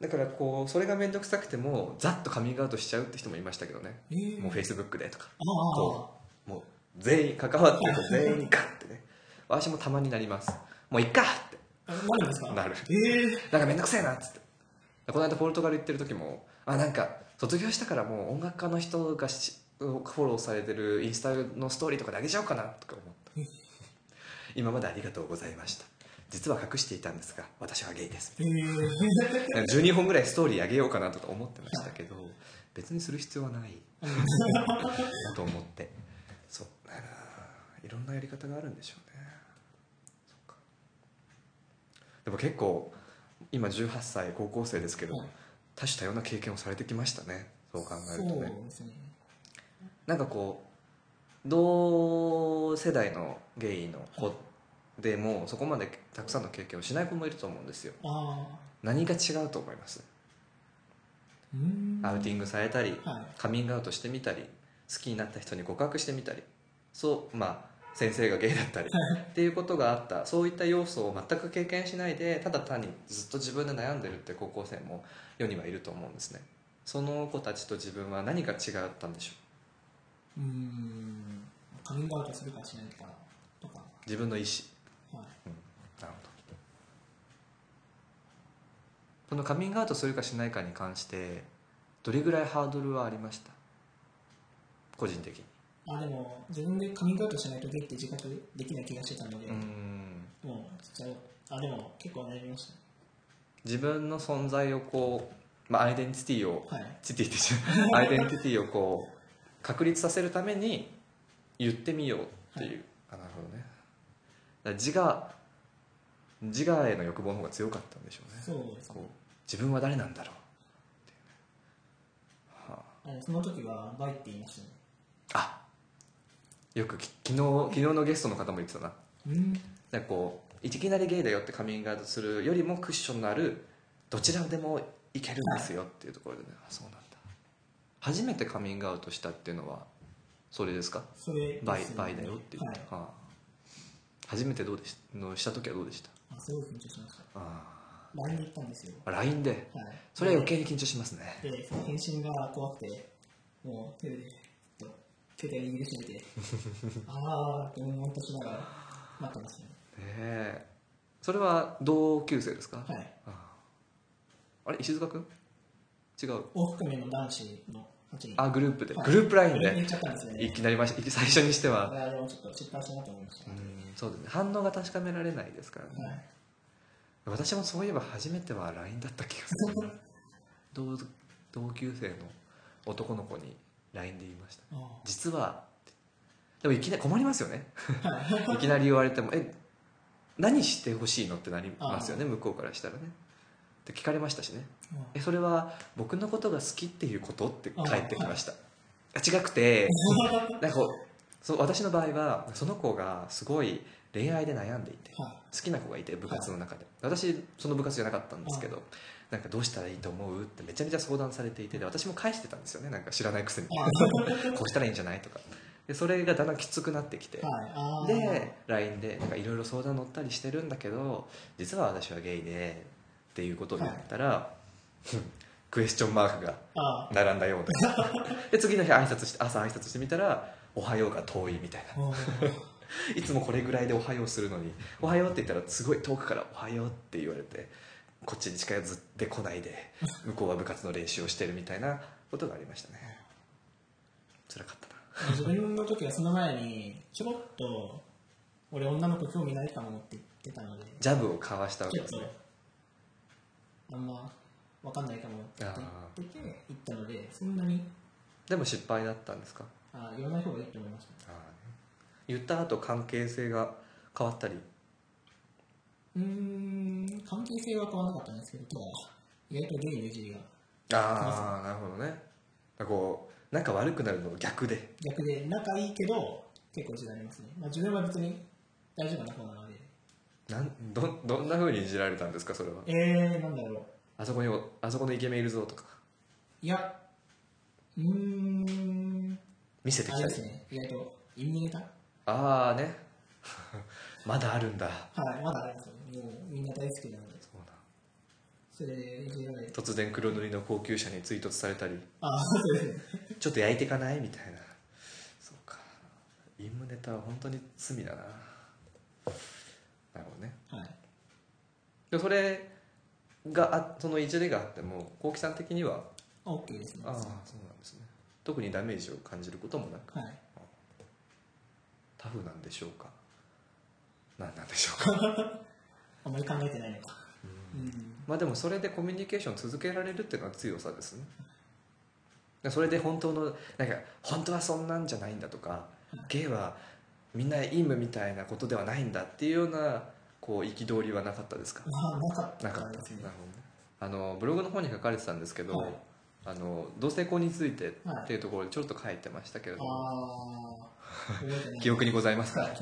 Speaker 1: だからこうそれが面倒くさくてもざっとカミングアウトしちゃうって人もいましたけどね。
Speaker 2: えー、
Speaker 1: もうフェイスブックでとか。こうもう全員関わってる人全員にガッてね。[LAUGHS] 私もたまになります。もういっかって。
Speaker 2: あなるんですか？
Speaker 1: なる。
Speaker 2: ええ
Speaker 1: なんかめんどくせえなっつってこの間ポルトガル行ってる時もあなんか卒業したからもう音楽家の人がしフォローされてるインスタのストーリーとかであげちゃおうかなとか思った。今までありがとうございました。実は隠していたんですが私はゲイです。
Speaker 2: ええ
Speaker 1: 12本ぐらいストーリーあげようかなとか思ってましたけど別にする必要はない。なと思って。そう。いろんなやり方があるんでしょうね。でも結構今18歳高校生ですけど、
Speaker 2: はい。
Speaker 1: 多種多様な経験をされてきましたね。そう考えるとね。
Speaker 2: ね。
Speaker 1: なんかこう同世代のゲイの子でもそこまでたくさんの経験をしない子もいると思うんですよ。何が違うと思います？アウティングされたり
Speaker 2: はい。
Speaker 1: カミングアウトしてみたり好きになった人に告白してみたり。そうまあ先生がゲイだったり [LAUGHS] っていうことがあった。そういった要素を全く経験しないでただ単にずっと自分で悩んでるって高校生も世にはいると思うんですね。その子たちと自分は何が違ったんでしょう？
Speaker 2: うーん。カミングアウトするかしないかとか。
Speaker 1: 自分の意思
Speaker 2: はい。
Speaker 1: うん。なるほど。このカミングアウトするかしないかに関してどれぐらいハードルはありました？個人的に。
Speaker 2: うあでも自分でカミングアウトしないとゲイって自覚できない気がしてたので、
Speaker 1: うーん。
Speaker 2: もうちっちゃいあでも結構悩みまし
Speaker 1: 自分の存在をこう、まあ、アイデンティティを
Speaker 2: たはい。
Speaker 1: チティって言っちゃうアイデンティティをこう確立させるために言ってみようっていう、あなるほどね。自我自我への欲望の方が強かったんでしょうね。
Speaker 2: そうですね。
Speaker 1: 自分は誰なんだろうっていう。ね、は
Speaker 2: あ。のその時はバイって言いましたね。
Speaker 1: あ、あよくき昨日昨日のゲストの方も言ってたな。
Speaker 2: うん。
Speaker 1: なんかこういきなりゲイだよってカミングアウトするよりもクッションのあるどちらでもいけるんですよっていうところでね、あそうなんだ。初めてカミングアウトしたっていうのはそれですか？
Speaker 2: それね。
Speaker 1: バイバイだよっていう、
Speaker 2: はい。
Speaker 1: はあ。初めてどうでした？のした時はどうでした？
Speaker 2: あすごい緊張しました。
Speaker 1: あ
Speaker 2: LINE で行ったんですよ。
Speaker 1: あ LINE で。
Speaker 2: はい。
Speaker 1: それは余計に緊張しますね。
Speaker 2: でその返信が怖くてもう手で携帯握りしめて [LAUGHS] ああって思ってしながら待ってましたね。
Speaker 1: ねえ。それは同級生ですか、
Speaker 2: はい。
Speaker 1: あああれ石塚君？違う。
Speaker 2: 大含めの男子の8人。
Speaker 1: あグループで、
Speaker 2: はい。
Speaker 1: グループ
Speaker 2: ったんですよね。
Speaker 1: いきなりまし最初にしては。
Speaker 2: あれもちょっと失敗したなと思いました、
Speaker 1: うんそうですね。反応が確かめられないですからね、
Speaker 2: はい。
Speaker 1: 私もそういえば初めては LINE だった気がする [LAUGHS] 同同級生の男の子に LINE で言いました。
Speaker 2: あ
Speaker 1: 実はでもいきなり困りますよね。い。[LAUGHS] きなり言われてもえ何してほしいのってなりますよね向こうからしたらね。って聞かれましたしね。
Speaker 2: あ
Speaker 1: えそれは僕のことが好きっていうことって返ってきました。あ違くてなんかそう私の場合はその子がすごい恋愛で悩んでいて
Speaker 2: はい。
Speaker 1: 好きな子がいて部活の中で。私その部活じゃなかったんですけどなんかどうしたらいいと思うってめちゃめちゃ相談されていてで私も返してたんですよね。なんか知らないくせに。[LAUGHS] こうしたらいいんじゃないとか。でそれがだんだんきつくなってきて。で LINE でなんかいろいろ相談乗ったりしてるんだけど実は私はゲイでっていうことを言ったら、[LAUGHS] クエスチョンマークが
Speaker 2: あ
Speaker 1: 並んだようでで次の日挨拶して朝挨拶してみたら「おはよう」が遠いみたいな。[LAUGHS] いつもこれぐらいで「おはよう」するのに「おはよう」って言ったらすごい遠くから「おはよう」って言われてこっちに近づってこないで [LAUGHS] 向こうは部活の練習をしてるみたいなことがありましたね。辛かったな。
Speaker 2: 自分の時はその前にちょろっと俺女の子興味ないかもって言ってたので
Speaker 1: ジャブを交わしたわけですね。
Speaker 2: あんま分かんないかもって
Speaker 1: あ
Speaker 2: 言ってて行ったのでそんなに
Speaker 1: でも失敗だったんですか？
Speaker 2: あ言わない方がいいと思いました
Speaker 1: あー言った後関係性が変わったり？
Speaker 2: うーん関係性は変わらなかったんですけどただ意外とゲイのいじりが。
Speaker 1: ああなるほどね。こう仲悪くなるのが逆で。
Speaker 2: 逆で仲いいけど結構いじられますね、まあ、自分は別に大丈夫な方なので。
Speaker 1: なんどどんな風にいじられたんですかそれは？
Speaker 2: えー、なんだろう。
Speaker 1: あそこにあそこのイケメンいるぞとか。
Speaker 2: いやうーん
Speaker 1: 見せてきた。り
Speaker 2: あれですね。意外とインネタ
Speaker 1: ああね。[LAUGHS] まだあるんだ。
Speaker 2: はいまだありますよ。もうみんな大好きなので。
Speaker 1: そうだ
Speaker 2: それで
Speaker 1: 突然黒塗りの高級車に追突されたり。
Speaker 2: ああそうですね。
Speaker 1: ちょっと焼いていかない？みたいな。そうか。陰夢ネタは本当に罪だな。なるほどね。
Speaker 2: はい。
Speaker 1: でそれがあそのいじりがあっても幸喜さん的には
Speaker 2: ？OK ですね。
Speaker 1: ああそう特にダメージを感じることもなく。
Speaker 2: はい。
Speaker 1: タフなんでしょうか？何なんでしょうか？[LAUGHS]
Speaker 2: あまり考えてないのか。うん。
Speaker 1: まあでもそれでコミュニケーション続けられるっていうのは強さですね。でそれで本当のなんか本当はそんなんじゃないんだとかゲイはみんな陰夢みたいなことではないんだっていうようなこう憤りはなかったですか？
Speaker 2: まあなかった。
Speaker 1: なかった。
Speaker 2: ね。
Speaker 1: あのブログの方に書かれてたんですけど、
Speaker 2: はい
Speaker 1: あの同性婚について
Speaker 2: はい
Speaker 1: っていうところでちょっと書いてましたけれども、
Speaker 2: ああ覚えてない
Speaker 1: 記憶にございますか、[LAUGHS]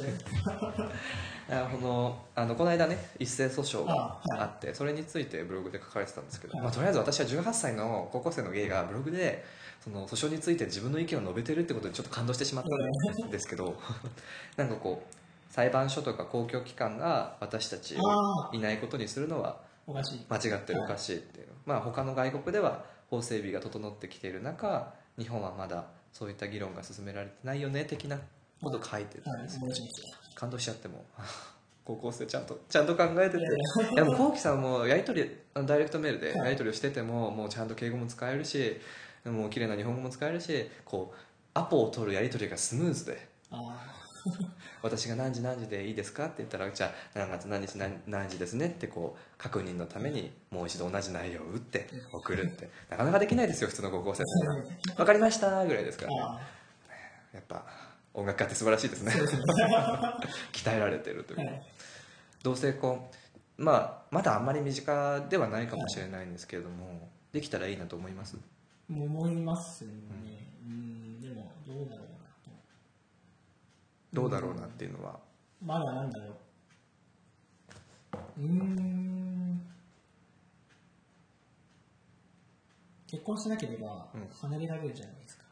Speaker 1: このあのこの間ね一斉訴訟が
Speaker 2: あはい。
Speaker 1: あってそれについてブログで書かれてたんですけど、
Speaker 2: はい。
Speaker 1: まあ、とりあえず私は18歳の高校生のゲイがブログでその訴訟について自分の意見を述べてるってことでちょっと感動してしまったんですけど [LAUGHS] なんかこう裁判所とか公共機関が私たちを
Speaker 2: あ
Speaker 1: いないことにするのは
Speaker 2: おかしい。
Speaker 1: 間違ってるおかしいっていう、まあ他の外国では法整備が整ってきている中日本はまだそういった議論が進められてないよね的なことを書いてた
Speaker 2: はい
Speaker 1: んですよ
Speaker 2: 思い
Speaker 1: 感動しちゃっても高校生ちゃんと [LAUGHS] ちゃんと考えてて。
Speaker 2: い。や
Speaker 1: もうこうきさんもやり取りダイレクトメールで
Speaker 2: はい。
Speaker 1: やり取りをしててももうちゃんと敬語も使えるしもう綺麗な日本語も使えるしこうアポを取るやり取りがスムーズで。
Speaker 2: あ
Speaker 1: 私が何時何時でいいですかって言ったらじゃあ何月何日何何時ですねってこう確認のためにもう一度同じ内容を打って送るって。なかなかできないですよ普通の高校生
Speaker 2: あ
Speaker 1: って分かりましたぐらいですから。やっぱ音楽家って素晴らしいですね。[LAUGHS] 鍛えられてるという、
Speaker 2: はい。
Speaker 1: 同性婚まあまだあんまり身近ではないかもしれないんですけれども、できたらいいなと思います？
Speaker 2: 思いますね。うん。でもどうだろう
Speaker 1: どうだろうなっていうのは、
Speaker 2: まだなんだろう。うーん。結婚しなければ
Speaker 1: うん
Speaker 2: 離れられるじゃないですか、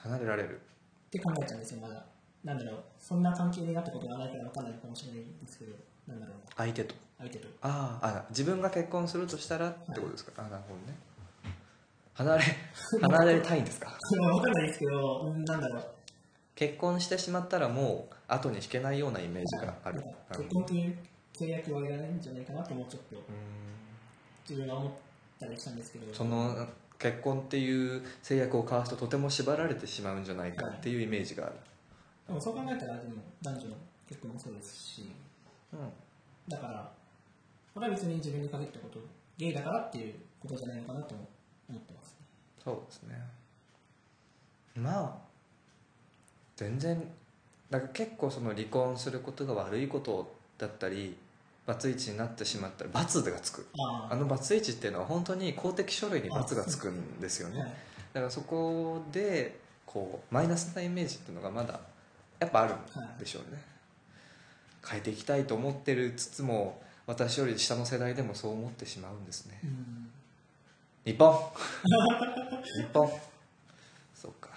Speaker 1: 離れられる。
Speaker 2: って考えちゃうんですよまだ。なんだろう。そんな関係になったことがないから分かんないかもしれないんですけどなんだろう。
Speaker 1: 相手と。
Speaker 2: 相手と。
Speaker 1: あーあ自分が結婚するとしたらってことですか、あなるほどね。離れ離れたいんですか？[LAUGHS]
Speaker 2: 分かんないですけどうんなんだろう
Speaker 1: 結婚してしまったらもう後に引けないようなイメージがある。
Speaker 2: 結婚という契約はいらないんじゃないかなともちょっと
Speaker 1: う
Speaker 2: 自分が思ったりしたんですけど。
Speaker 1: その結婚っていう制約を交わすととても縛られてしまうんじゃないかっていうイメージがある、
Speaker 2: でもそう考えたらでも男女の結婚もそうですし。
Speaker 1: うん。
Speaker 2: だからこれは別に自分に限ったことゲイだからっていうことじゃないのかなとも思ってますね。
Speaker 1: そうですね。まあ全然だから結構その離婚することが悪いことだったりバツイチになってしまったら罰がつく。
Speaker 2: あ
Speaker 1: あのバツイチっていうのは本当に公的書類に罰がつくんですよね。
Speaker 2: はい。
Speaker 1: だからそこでこうマイナスなイメージっていうのがまだやっぱあるんでしょうね、変えていきたいと思ってるつつも私より下の世代でもそう思ってしまうんですね。
Speaker 2: うん。
Speaker 1: 日本。[LAUGHS] 日本そうか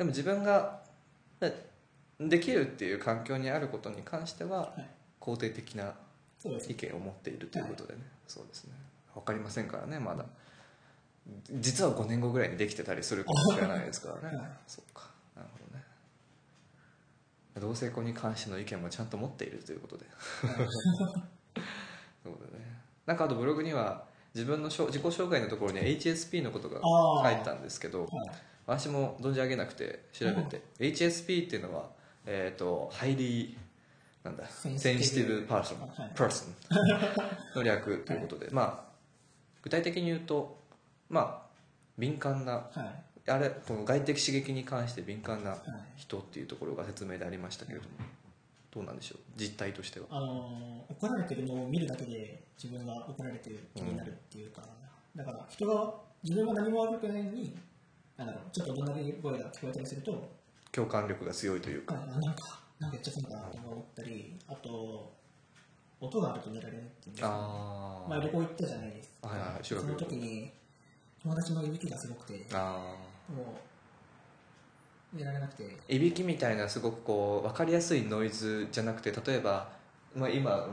Speaker 1: でも自分がでできるっていう環境にあることに関しては
Speaker 2: はい。
Speaker 1: 肯定的な意見を持っているということでね、そうですね。分かりませんからねまだ。実は5年後ぐらいにできてたりするかもしれないですからね、[LAUGHS]
Speaker 2: はい。
Speaker 1: そうか。なるほどね。同性婚に関しての意見もちゃんと持っているということで。[LAUGHS] そうだね。なんかあとブログには自分の自己紹介のところに HSP のことが書いてたんですけど
Speaker 2: はい
Speaker 1: 私も存じ上げなくて調べて。HSP っていうのはえっ、とハイリーなんだセンシティ
Speaker 2: ブ
Speaker 1: ブパーソン
Speaker 2: はい。
Speaker 1: パーソンの略ということで、まあ具体的に言うとまあ敏感な
Speaker 2: はい。
Speaker 1: あれこの外的刺激に関して敏感な
Speaker 2: はい。
Speaker 1: 人っていうところが説明でありましたけれどもどうなんでしょう？実態としては。
Speaker 2: あのー怒られてるのを見るだけで自分が怒られてる気になるっていうか、だから人が自分が何も悪くないのになんだろうちょっと怒鳴り声が聞こえたりすると
Speaker 1: 共感力が強いというか。
Speaker 2: あなんかなんかやっちゃったんだなと思ったりあと音があると寝られないっていう。んですか
Speaker 1: あ
Speaker 2: 前旅行行ったじゃないですか、
Speaker 1: はいはい
Speaker 2: その時に友達のいびきがすごくて
Speaker 1: あ
Speaker 2: もう寝られなくて。
Speaker 1: いびきみたいなすごくこう分かりやすいノイズじゃなくて例えば、まあ、今の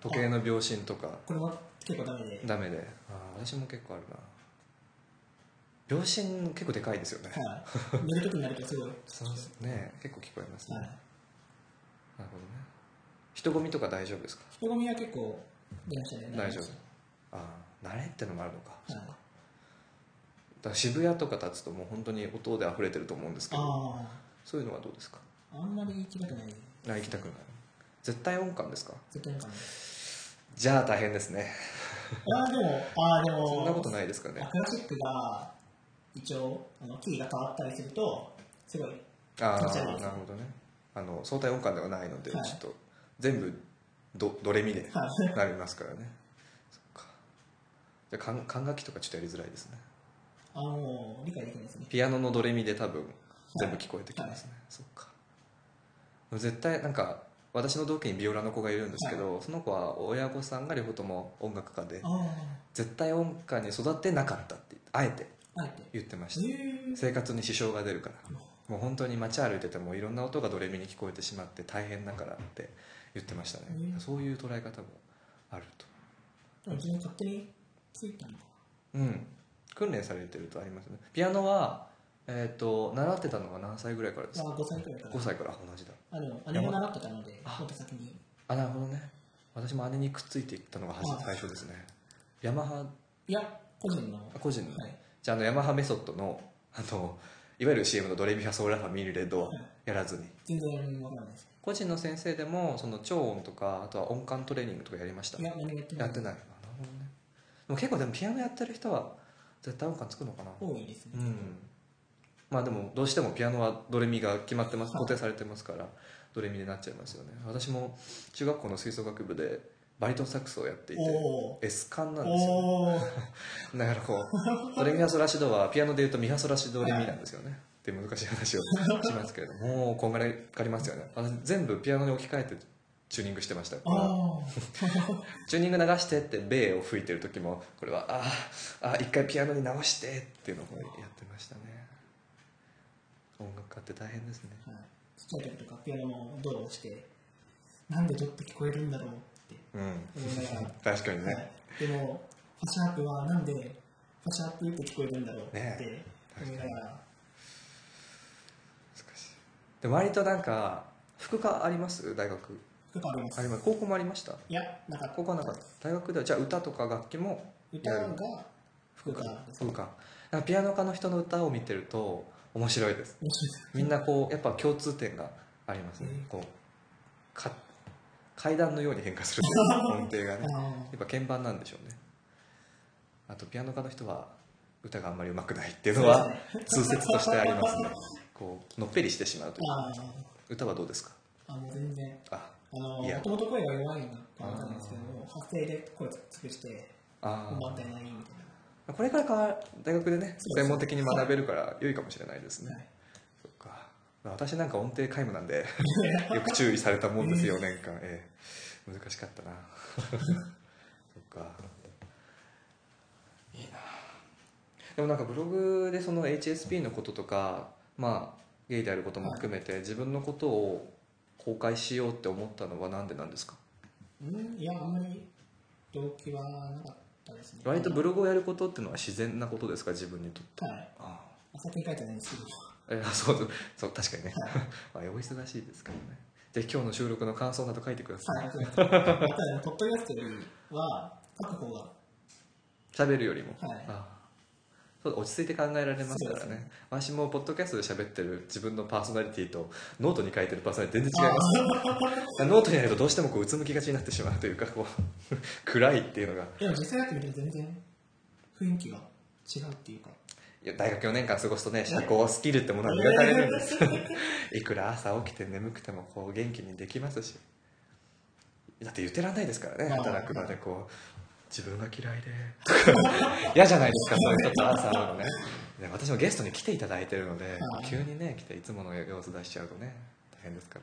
Speaker 1: 時計の秒針とか。
Speaker 2: これも結構ダメで、
Speaker 1: ダメで。あー私も結構あるな秒針結構でかいですよね、
Speaker 2: はい、寝る時になるとすごい、はい、
Speaker 1: そうですね。結構聞こえますね、なるほどね。人混みとか大丈夫ですか？
Speaker 2: 人混みは結構出ましたね。
Speaker 1: 大丈夫。ああ慣れってのもあるのか、
Speaker 2: はい。
Speaker 1: か。だ渋谷とか立つともう本当に音で溢れてると思うんですけど。
Speaker 2: あ
Speaker 1: そういうのはどうですか？
Speaker 2: ああんまり行きたくない。
Speaker 1: あ行きたくない。絶対音感ですか？
Speaker 2: 絶対なんかね
Speaker 1: じゃあ大変ですね。
Speaker 2: ああでもああでも
Speaker 1: そんなことないですかね。
Speaker 2: クラシックが一応あのキーが変わったりするとすごい
Speaker 1: ああ
Speaker 2: 気持ち悪いです。
Speaker 1: なるほどね。あの相対音感ではないので、
Speaker 2: はい。
Speaker 1: ちょっと全部ドドレミで
Speaker 2: は
Speaker 1: なりますからね。[LAUGHS] そっか。じゃあ管管楽器とかちょっとやりづらいですね。
Speaker 2: ああもう理解できないですね。
Speaker 1: ピアノのドレミで多分全部聞こえてきますね、そっか。絶対なんか私の同期にビオラの子がいるんですけど、その子は親御さんが両方とも音楽家で
Speaker 2: あ
Speaker 1: 絶対音感に育ってなかったってあえて言ってました。
Speaker 2: えー。
Speaker 1: 生活に支障が出るから。もう本当に街歩いててもいろんな音がドレミに聞こえてしまって大変だからって言ってましたね、
Speaker 2: うん。
Speaker 1: そういう捉え方もあると。
Speaker 2: でも自分勝手についたの？か
Speaker 1: うん。訓練されてるとありますね。ピアノはえっ、と習ってたのは何歳ぐらいからですか？
Speaker 2: あ5歳くらいから。
Speaker 1: 5歳から同じだ。
Speaker 2: あでも姉も習ってたので
Speaker 1: あ。
Speaker 2: もっと先に。
Speaker 1: あなるほどね。私も姉にくっついていったのが最初ですね。ヤマハ？
Speaker 2: いや個人の。
Speaker 1: あ個人の、
Speaker 2: はい
Speaker 1: じゃああのヤマハメソッドのあのいわゆる CM のドレミファソーラファミルレドはやらずに。
Speaker 2: 全然です。
Speaker 1: 個人の先生でもその超音とかあとは音感トレーニングとかやりました。
Speaker 2: いややってない。
Speaker 1: やってない。あなるほどね。でも結構でもピアノやってる人は絶対音感つくのかな。
Speaker 2: 多いですね、
Speaker 1: うん。まあでもどうしてもピアノはドレミが決まってます。固定されてますからドレミになっちゃいますよね。私も中学校の吹奏楽部でバリトンサックスをやっていて
Speaker 2: お
Speaker 1: S 感なんですよ。[LAUGHS] だからこうドレミファソラシドはピアノでいうとミファソラシドレミなんですよね。って難しい話をしますけれどももうこんがらがりますよね。私全部ピアノに置き換えてチューニングしてました
Speaker 2: あ [LAUGHS]
Speaker 1: チューニング流してってベイを吹いてる時もこれはあーあー一回ピアノに直してっていうのをやってましたね。音楽家って大変ですね。
Speaker 2: あ、はい、ちっちゃい時とかピアノのドアをしてなんでドって聞こえるんだろう
Speaker 1: うん。確かにね、
Speaker 2: はい、でもファシャープはなんでファシャープって聞こえるんだろうって
Speaker 1: ね
Speaker 2: 思いながら、
Speaker 1: 難しいで割となんか副科あります？大学。
Speaker 2: よくあります。
Speaker 1: あります。高校もありました？
Speaker 2: いやなんか
Speaker 1: 高校はなかった。大学ではじゃあ歌とか楽器も
Speaker 2: 歌が副科
Speaker 1: 副科なんかピアノ科の人の歌を見てると面白いです。みんなこうやっぱ共通点がありますね。
Speaker 2: うん。
Speaker 1: こうか階段のように変化するという音程がね。
Speaker 2: あ [LAUGHS]
Speaker 1: やっぱ鍵盤なんでしょうね。あとピアノ科の人は歌があんまり上手くないっていうのは通説としてありますね。[LAUGHS] こうのっぺりしてしまうという。
Speaker 2: あ
Speaker 1: 歌はどうですか？
Speaker 2: あもう全然。
Speaker 1: あ
Speaker 2: あのもともと声が弱いなって思ったんですけど発声で声を尽くして
Speaker 1: あ
Speaker 2: 本番でないみたいな。
Speaker 1: これから大学でね専門的に学べるから良いかもしれないですね、
Speaker 2: はい
Speaker 1: 私なんか音程皆無なんで [LAUGHS] よく注意されたもんですよ4年間ええ。難しかったな。[LAUGHS] そっか。いいな。でもなんかブログでその HSP のこととかまあゲイであることも含めて自分のことを公開しようって思ったのは何でなんですか？
Speaker 2: うんいやあんまり動機はなかったですね。
Speaker 1: 割とブログをやることっていうのは自然なことですか？自分にとって。
Speaker 2: はい。
Speaker 1: ああ。
Speaker 2: 書いてないんですけど
Speaker 1: えーそうそうそう確かにね、ま [LAUGHS] あ、お忙しいですからね。で今日の収録の感想など書いてください。
Speaker 2: はいただポッドキャストは書く方が。
Speaker 1: 喋るよりも、
Speaker 2: はい。
Speaker 1: ああそう落ち着いて考えられますからね。
Speaker 2: そうです
Speaker 1: 私もポッドキャストで喋ってる自分のパーソナリティとノートに書いてるパーソナリティ全然違います。[LAUGHS] ノートにやるとどうしてもこううつむきがちになってしまうというかこう暗いっていうのが。
Speaker 2: でも実際やってみると全然雰囲気が違うっていうか
Speaker 1: 大学4年間過ごすとね社交スキルってものは磨かれるんです。[LAUGHS] いくら朝起きて眠くてもこう元気にできますし。だって言ってらんないですからね働く場でこう自分が嫌いで嫌じゃないですか [LAUGHS] そういう人と朝のね。で私もゲストに来ていただいてるので急にね来ていつもの様子出しちゃうとね大変ですか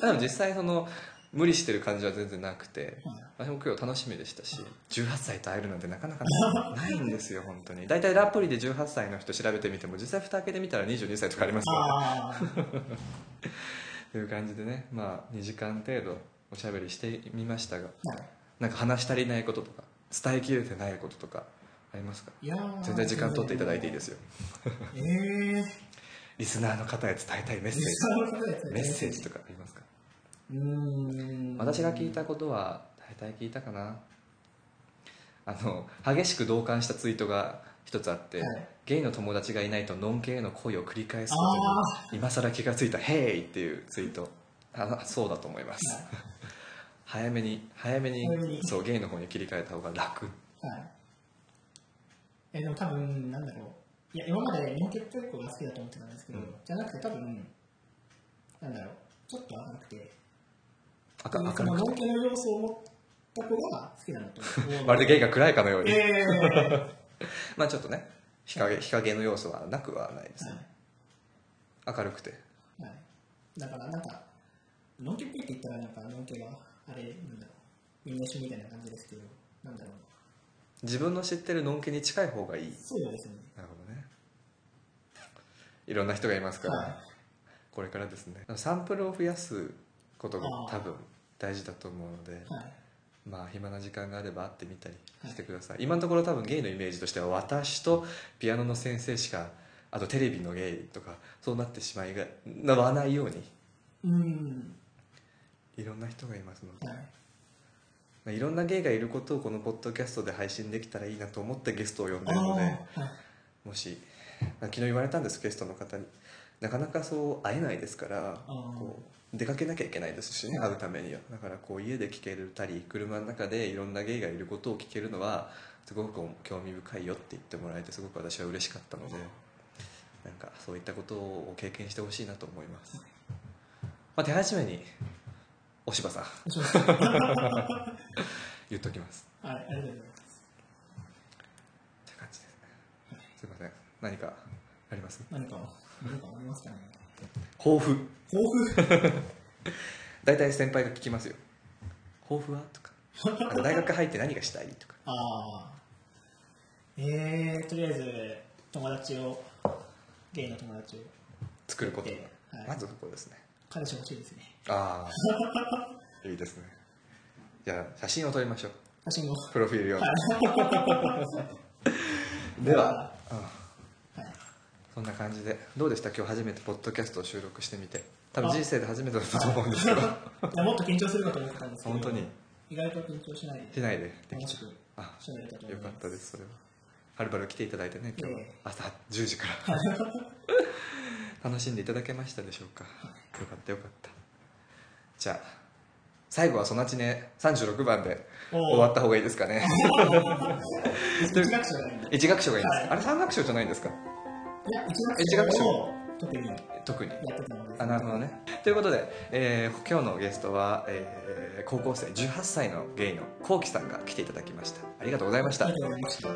Speaker 1: ら。[LAUGHS] でも実際その無理してる感じは全然なくて。私も今日楽しみでしたし。18歳と会えるなんてなかなかないんですよ本当に。大体アプリで18歳の人調べてみても実際蓋開けてみたら22歳とかありますから
Speaker 2: ああ
Speaker 1: という感じでね。まあ2時間程度おしゃべりしてみましたが。
Speaker 2: はい。
Speaker 1: なんか話し足りないこととか伝えきれてないこととかありますか？
Speaker 2: いやー。
Speaker 1: 全然時間取っていただいていいですよ。
Speaker 2: え [LAUGHS] えー、
Speaker 1: リスナーの方へ伝えたいメッセージ。メッセージとかあります？私が聞いたことは大体聞いたかな。あの激しく同感したツイートが一つあって、
Speaker 2: はい。
Speaker 1: ゲイの友達がいないとノン系への恋を繰り返すことに今更気がついた「ヘイ!」っていうツイート。あのそうだと思います、
Speaker 2: はい。
Speaker 1: 早めに早めにそうゲイの方に切り替えた方が楽。
Speaker 2: はい。えでも多分なんだろう。いや今までノンケット結構が好きだと思ってたんですけど、
Speaker 1: うん。
Speaker 2: じゃなくて多分なんだろう。ちょっと明るくて
Speaker 1: 明るく
Speaker 2: ノンケの要素を持った子が好きだなと思う
Speaker 1: まるでゲイが暗いかのように、
Speaker 2: ええ。ー [LAUGHS]
Speaker 1: まあちょっとね日陰日陰の要素はなくはないです、
Speaker 2: は
Speaker 1: 明るくて。
Speaker 2: いはい、だからなんかノンケっぽいって言ったらなんかノンケがあれなんだろうみんな一緒みたいな感じですけどなんだろう。
Speaker 1: 自分の知ってるのんけに近い方がいい。
Speaker 2: そうですね。
Speaker 1: なるほどね。いろんな人がいますから、
Speaker 2: はい。
Speaker 1: これからですね。サンプルを増やすことが多分大事だと思うので
Speaker 2: はい。
Speaker 1: まあ暇な時間があれば会ってみたりしてください、今のところ多分ゲイのイメージとしては私とピアノの先生しかあとテレビのゲイとかそうなってしまいがなわないように
Speaker 2: うん。
Speaker 1: いろんな人がいますので、
Speaker 2: はい。
Speaker 1: まあいろんなゲイがいることをこのポッドキャストで配信できたらいいなと思ってゲストを呼んでるので
Speaker 2: はい。
Speaker 1: もし昨日言われたんですゲストの方に。なかなかそう会えないですからこう出かけなきゃいけないですしね会うためには。だからこう家で聞けたり車の中でいろんなゲイがいることを聞けるのはすごく興味深いよって言ってもらえてすごく私は嬉しかったのでなんかそういったことを経験してほしいなと思います、まあ、手始めにお柴さん。言っときます。
Speaker 2: い、ありがとうございます。
Speaker 1: って感じですね。すいません。何かあります？
Speaker 2: 何か、何かありますかね？
Speaker 1: 抱負。
Speaker 2: 抱負？[LAUGHS]
Speaker 1: 大体先輩が聞きますよ。抱負は？とか。大学入って何がしたい？とか。
Speaker 2: ああ。えー、とりあえず、友達を、ゲイの友達を、
Speaker 1: 作ること。が、
Speaker 2: はい。
Speaker 1: まずそこですね。
Speaker 2: 彼氏欲しいですね。
Speaker 1: ああ [LAUGHS] いいですね。じゃあ写真を撮りましょう。
Speaker 2: 写真を。
Speaker 1: プロフィール用にで。は、うん
Speaker 2: は。い。
Speaker 1: そんな感じで。どうでした？今日初めてポッドキャストを収録してみて。多分人生で初めてだったと思うんですけど。[LAUGHS]
Speaker 2: いやもっと緊張するかと思ってたんですけど、
Speaker 1: 本当に？
Speaker 2: 意外と緊張しないで、
Speaker 1: しないで。
Speaker 2: 楽しく
Speaker 1: あ。よかったですそれは。はるばる来ていただいてね今日朝10時から。[LAUGHS] 楽しんでいただけましたでしょうか？よかったよかった。じゃあ最後はソナチネ36番で終わった方がいいですかね。[LAUGHS]
Speaker 2: 一楽章がいいんで。
Speaker 1: す、
Speaker 2: はい。
Speaker 1: あれ三楽章じゃないんですか？
Speaker 2: いや、
Speaker 1: 一
Speaker 2: 一楽
Speaker 1: 楽章
Speaker 2: 章を特に。や
Speaker 1: 特に
Speaker 2: ってたので。
Speaker 1: あなるほどね。ということで、えー今日のゲストは、えー高校生18歳のゲイのこうきさんが来ていただきました。ありがとうございました。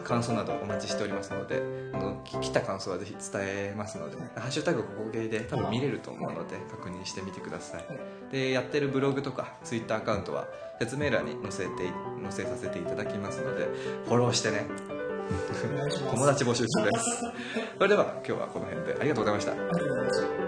Speaker 1: 感想などお待ちしておりますのであのき来た感想はぜひ伝えますので「ハッシュタグここゲイ」で多分見れると思うので確認してみてください。でやってるブログとかツイッターアカウントは説明欄に載せて載せさせていただきますのでフォローしてね。[LAUGHS] 友達募集中ですそれでは今日はこの辺でありがとうございました
Speaker 2: ありがとうございました。